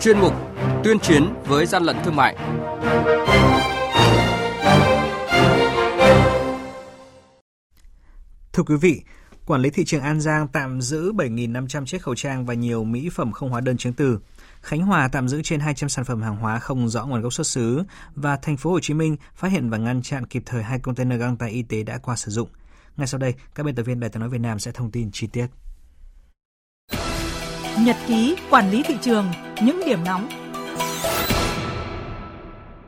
chuyên mục Tuyên chiến với gian lận thương mại. Thưa quý vị, Quản lý thị trường An Giang tạm giữ 7.500 chiếc khẩu trang và nhiều mỹ phẩm không hóa đơn chứng từ. Khánh Hòa tạm giữ trên 200 sản phẩm hàng hóa không rõ nguồn gốc xuất xứ và thành phố Hồ Chí Minh phát hiện và ngăn chặn kịp thời hai container găng tay y tế đã qua sử dụng. Ngay sau đây, các biên tập viên Đài tiếng nói Việt Nam sẽ thông tin chi tiết. Nhật ký quản lý thị trường, những điểm nóng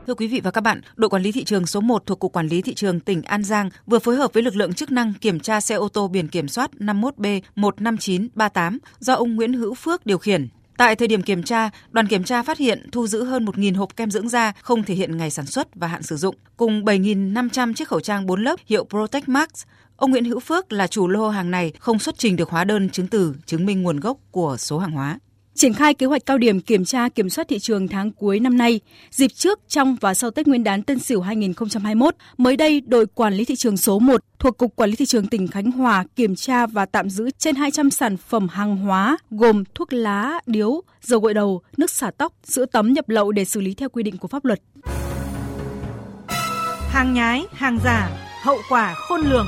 Thưa quý vị và các bạn, đội quản lý thị trường số 1 thuộc Cục Quản lý Thị trường tỉnh An Giang vừa phối hợp với lực lượng chức năng kiểm tra xe ô tô biển kiểm soát 51B15938 do ông Nguyễn Hữu Phước điều khiển. Tại thời điểm kiểm tra, đoàn kiểm tra phát hiện thu giữ hơn 1.000 hộp kem dưỡng da không thể hiện ngày sản xuất và hạn sử dụng, cùng 7.500 chiếc khẩu trang 4 lớp hiệu Protect Max. Ông Nguyễn Hữu Phước là chủ lô hàng này không xuất trình được hóa đơn chứng từ chứng minh nguồn gốc của số hàng hóa. Triển khai kế hoạch cao điểm kiểm tra kiểm soát thị trường tháng cuối năm nay, dịp trước, trong và sau Tết Nguyên đán Tân Sửu 2021, mới đây đội quản lý thị trường số 1 thuộc Cục Quản lý thị trường tỉnh Khánh Hòa kiểm tra và tạm giữ trên 200 sản phẩm hàng hóa gồm thuốc lá, điếu, dầu gội đầu, nước xả tóc, sữa tắm nhập lậu để xử lý theo quy định của pháp luật. Hàng nhái, hàng giả, hậu quả khôn lường.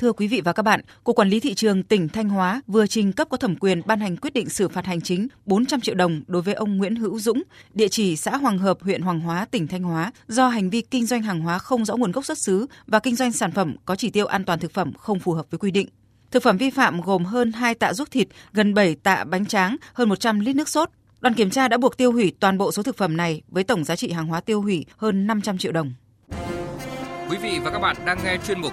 Thưa quý vị và các bạn, Cục Quản lý Thị trường tỉnh Thanh Hóa vừa trình cấp có thẩm quyền ban hành quyết định xử phạt hành chính 400 triệu đồng đối với ông Nguyễn Hữu Dũng, địa chỉ xã Hoàng Hợp, huyện Hoàng Hóa, tỉnh Thanh Hóa, do hành vi kinh doanh hàng hóa không rõ nguồn gốc xuất xứ và kinh doanh sản phẩm có chỉ tiêu an toàn thực phẩm không phù hợp với quy định. Thực phẩm vi phạm gồm hơn 2 tạ ruốc thịt, gần 7 tạ bánh tráng, hơn 100 lít nước sốt. Đoàn kiểm tra đã buộc tiêu hủy toàn bộ số thực phẩm này với tổng giá trị hàng hóa tiêu hủy hơn 500 triệu đồng. Quý vị và các bạn đang nghe chuyên mục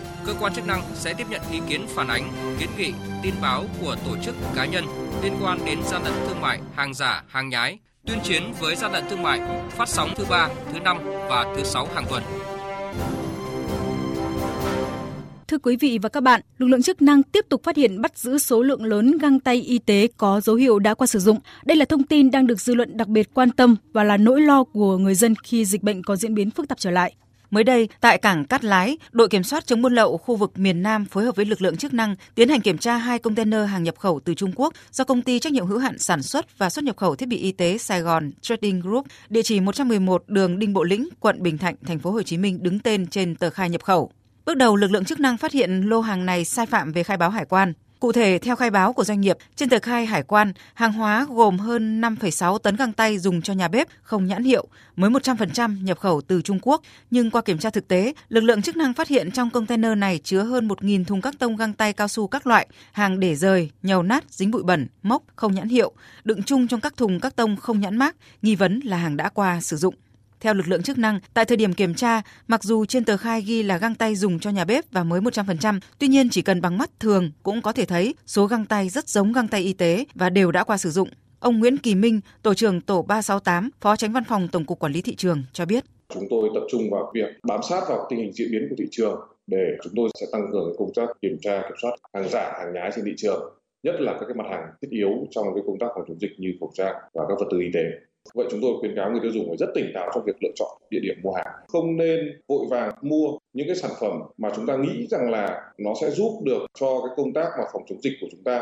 Cơ quan chức năng sẽ tiếp nhận ý kiến phản ánh, kiến nghị, tin báo của tổ chức cá nhân liên quan đến gian lận thương mại, hàng giả, hàng nhái, tuyên chiến với gian lận thương mại, phát sóng thứ ba, thứ năm và thứ sáu hàng tuần. Thưa quý vị và các bạn, lực lượng chức năng tiếp tục phát hiện bắt giữ số lượng lớn găng tay y tế có dấu hiệu đã qua sử dụng. Đây là thông tin đang được dư luận đặc biệt quan tâm và là nỗi lo của người dân khi dịch bệnh có diễn biến phức tạp trở lại. Mới đây, tại cảng Cát Lái, đội kiểm soát chống buôn lậu khu vực miền Nam phối hợp với lực lượng chức năng tiến hành kiểm tra hai container hàng nhập khẩu từ Trung Quốc do công ty trách nhiệm hữu hạn sản xuất và xuất nhập khẩu thiết bị y tế Sài Gòn Trading Group, địa chỉ 111 đường Đinh Bộ Lĩnh, quận Bình Thạnh, thành phố Hồ Chí Minh đứng tên trên tờ khai nhập khẩu. Bước đầu, lực lượng chức năng phát hiện lô hàng này sai phạm về khai báo hải quan. Cụ thể, theo khai báo của doanh nghiệp, trên tờ khai hải quan, hàng hóa gồm hơn 5,6 tấn găng tay dùng cho nhà bếp không nhãn hiệu, mới 100% nhập khẩu từ Trung Quốc. Nhưng qua kiểm tra thực tế, lực lượng chức năng phát hiện trong container này chứa hơn 1.000 thùng các tông găng tay cao su các loại, hàng để rời, nhầu nát, dính bụi bẩn, mốc, không nhãn hiệu, đựng chung trong các thùng các tông không nhãn mát, nghi vấn là hàng đã qua sử dụng. Theo lực lượng chức năng, tại thời điểm kiểm tra, mặc dù trên tờ khai ghi là găng tay dùng cho nhà bếp và mới 100%, tuy nhiên chỉ cần bằng mắt thường cũng có thể thấy số găng tay rất giống găng tay y tế và đều đã qua sử dụng. Ông Nguyễn Kỳ Minh, tổ trưởng tổ 368, Phó Tránh Văn phòng Tổng cục Quản lý thị trường cho biết. Chúng tôi tập trung vào việc bám sát vào tình hình diễn biến của thị trường để chúng tôi sẽ tăng cường công tác kiểm tra kiểm soát hàng giả, hàng nhái trên thị trường, nhất là các cái mặt hàng thiết yếu trong cái công tác phòng chống dịch như khẩu trang và các vật tư y tế. Vậy chúng tôi khuyến cáo người tiêu dùng phải rất tỉnh táo trong việc lựa chọn địa điểm mua hàng. Không nên vội vàng mua những cái sản phẩm mà chúng ta nghĩ rằng là nó sẽ giúp được cho cái công tác mà phòng chống dịch của chúng ta.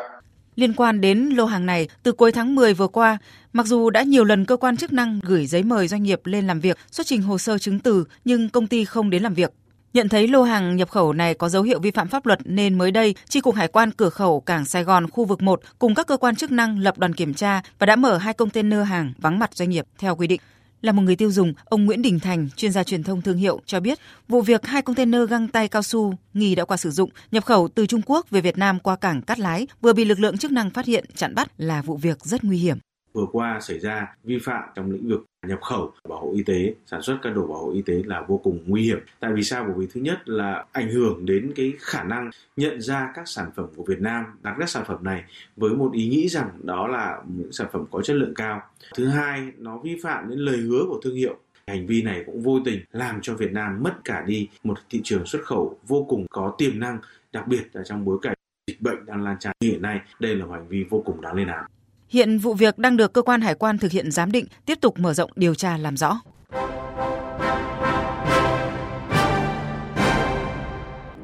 Liên quan đến lô hàng này, từ cuối tháng 10 vừa qua, mặc dù đã nhiều lần cơ quan chức năng gửi giấy mời doanh nghiệp lên làm việc, xuất trình hồ sơ chứng từ, nhưng công ty không đến làm việc. Nhận thấy lô hàng nhập khẩu này có dấu hiệu vi phạm pháp luật nên mới đây, tri cục Hải quan cửa khẩu Cảng Sài Gòn khu vực 1 cùng các cơ quan chức năng lập đoàn kiểm tra và đã mở hai container hàng vắng mặt doanh nghiệp theo quy định. Là một người tiêu dùng, ông Nguyễn Đình Thành, chuyên gia truyền thông thương hiệu cho biết, vụ việc hai container găng tay cao su nghi đã qua sử dụng nhập khẩu từ Trung Quốc về Việt Nam qua cảng Cát Lái vừa bị lực lượng chức năng phát hiện chặn bắt là vụ việc rất nguy hiểm vừa qua xảy ra vi phạm trong lĩnh vực nhập khẩu bảo hộ y tế sản xuất các đồ bảo hộ y tế là vô cùng nguy hiểm tại vì sao bởi vì thứ nhất là ảnh hưởng đến cái khả năng nhận ra các sản phẩm của Việt Nam đặt các sản phẩm này với một ý nghĩ rằng đó là những sản phẩm có chất lượng cao thứ hai nó vi phạm đến lời hứa của thương hiệu Hành vi này cũng vô tình làm cho Việt Nam mất cả đi một thị trường xuất khẩu vô cùng có tiềm năng, đặc biệt là trong bối cảnh dịch bệnh đang lan tràn hiện nay. Đây là hành vi vô cùng đáng lên án. Hiện vụ việc đang được cơ quan hải quan thực hiện giám định, tiếp tục mở rộng điều tra làm rõ.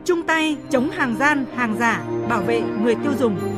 Chung tay chống hàng gian, hàng giả, bảo vệ người tiêu dùng.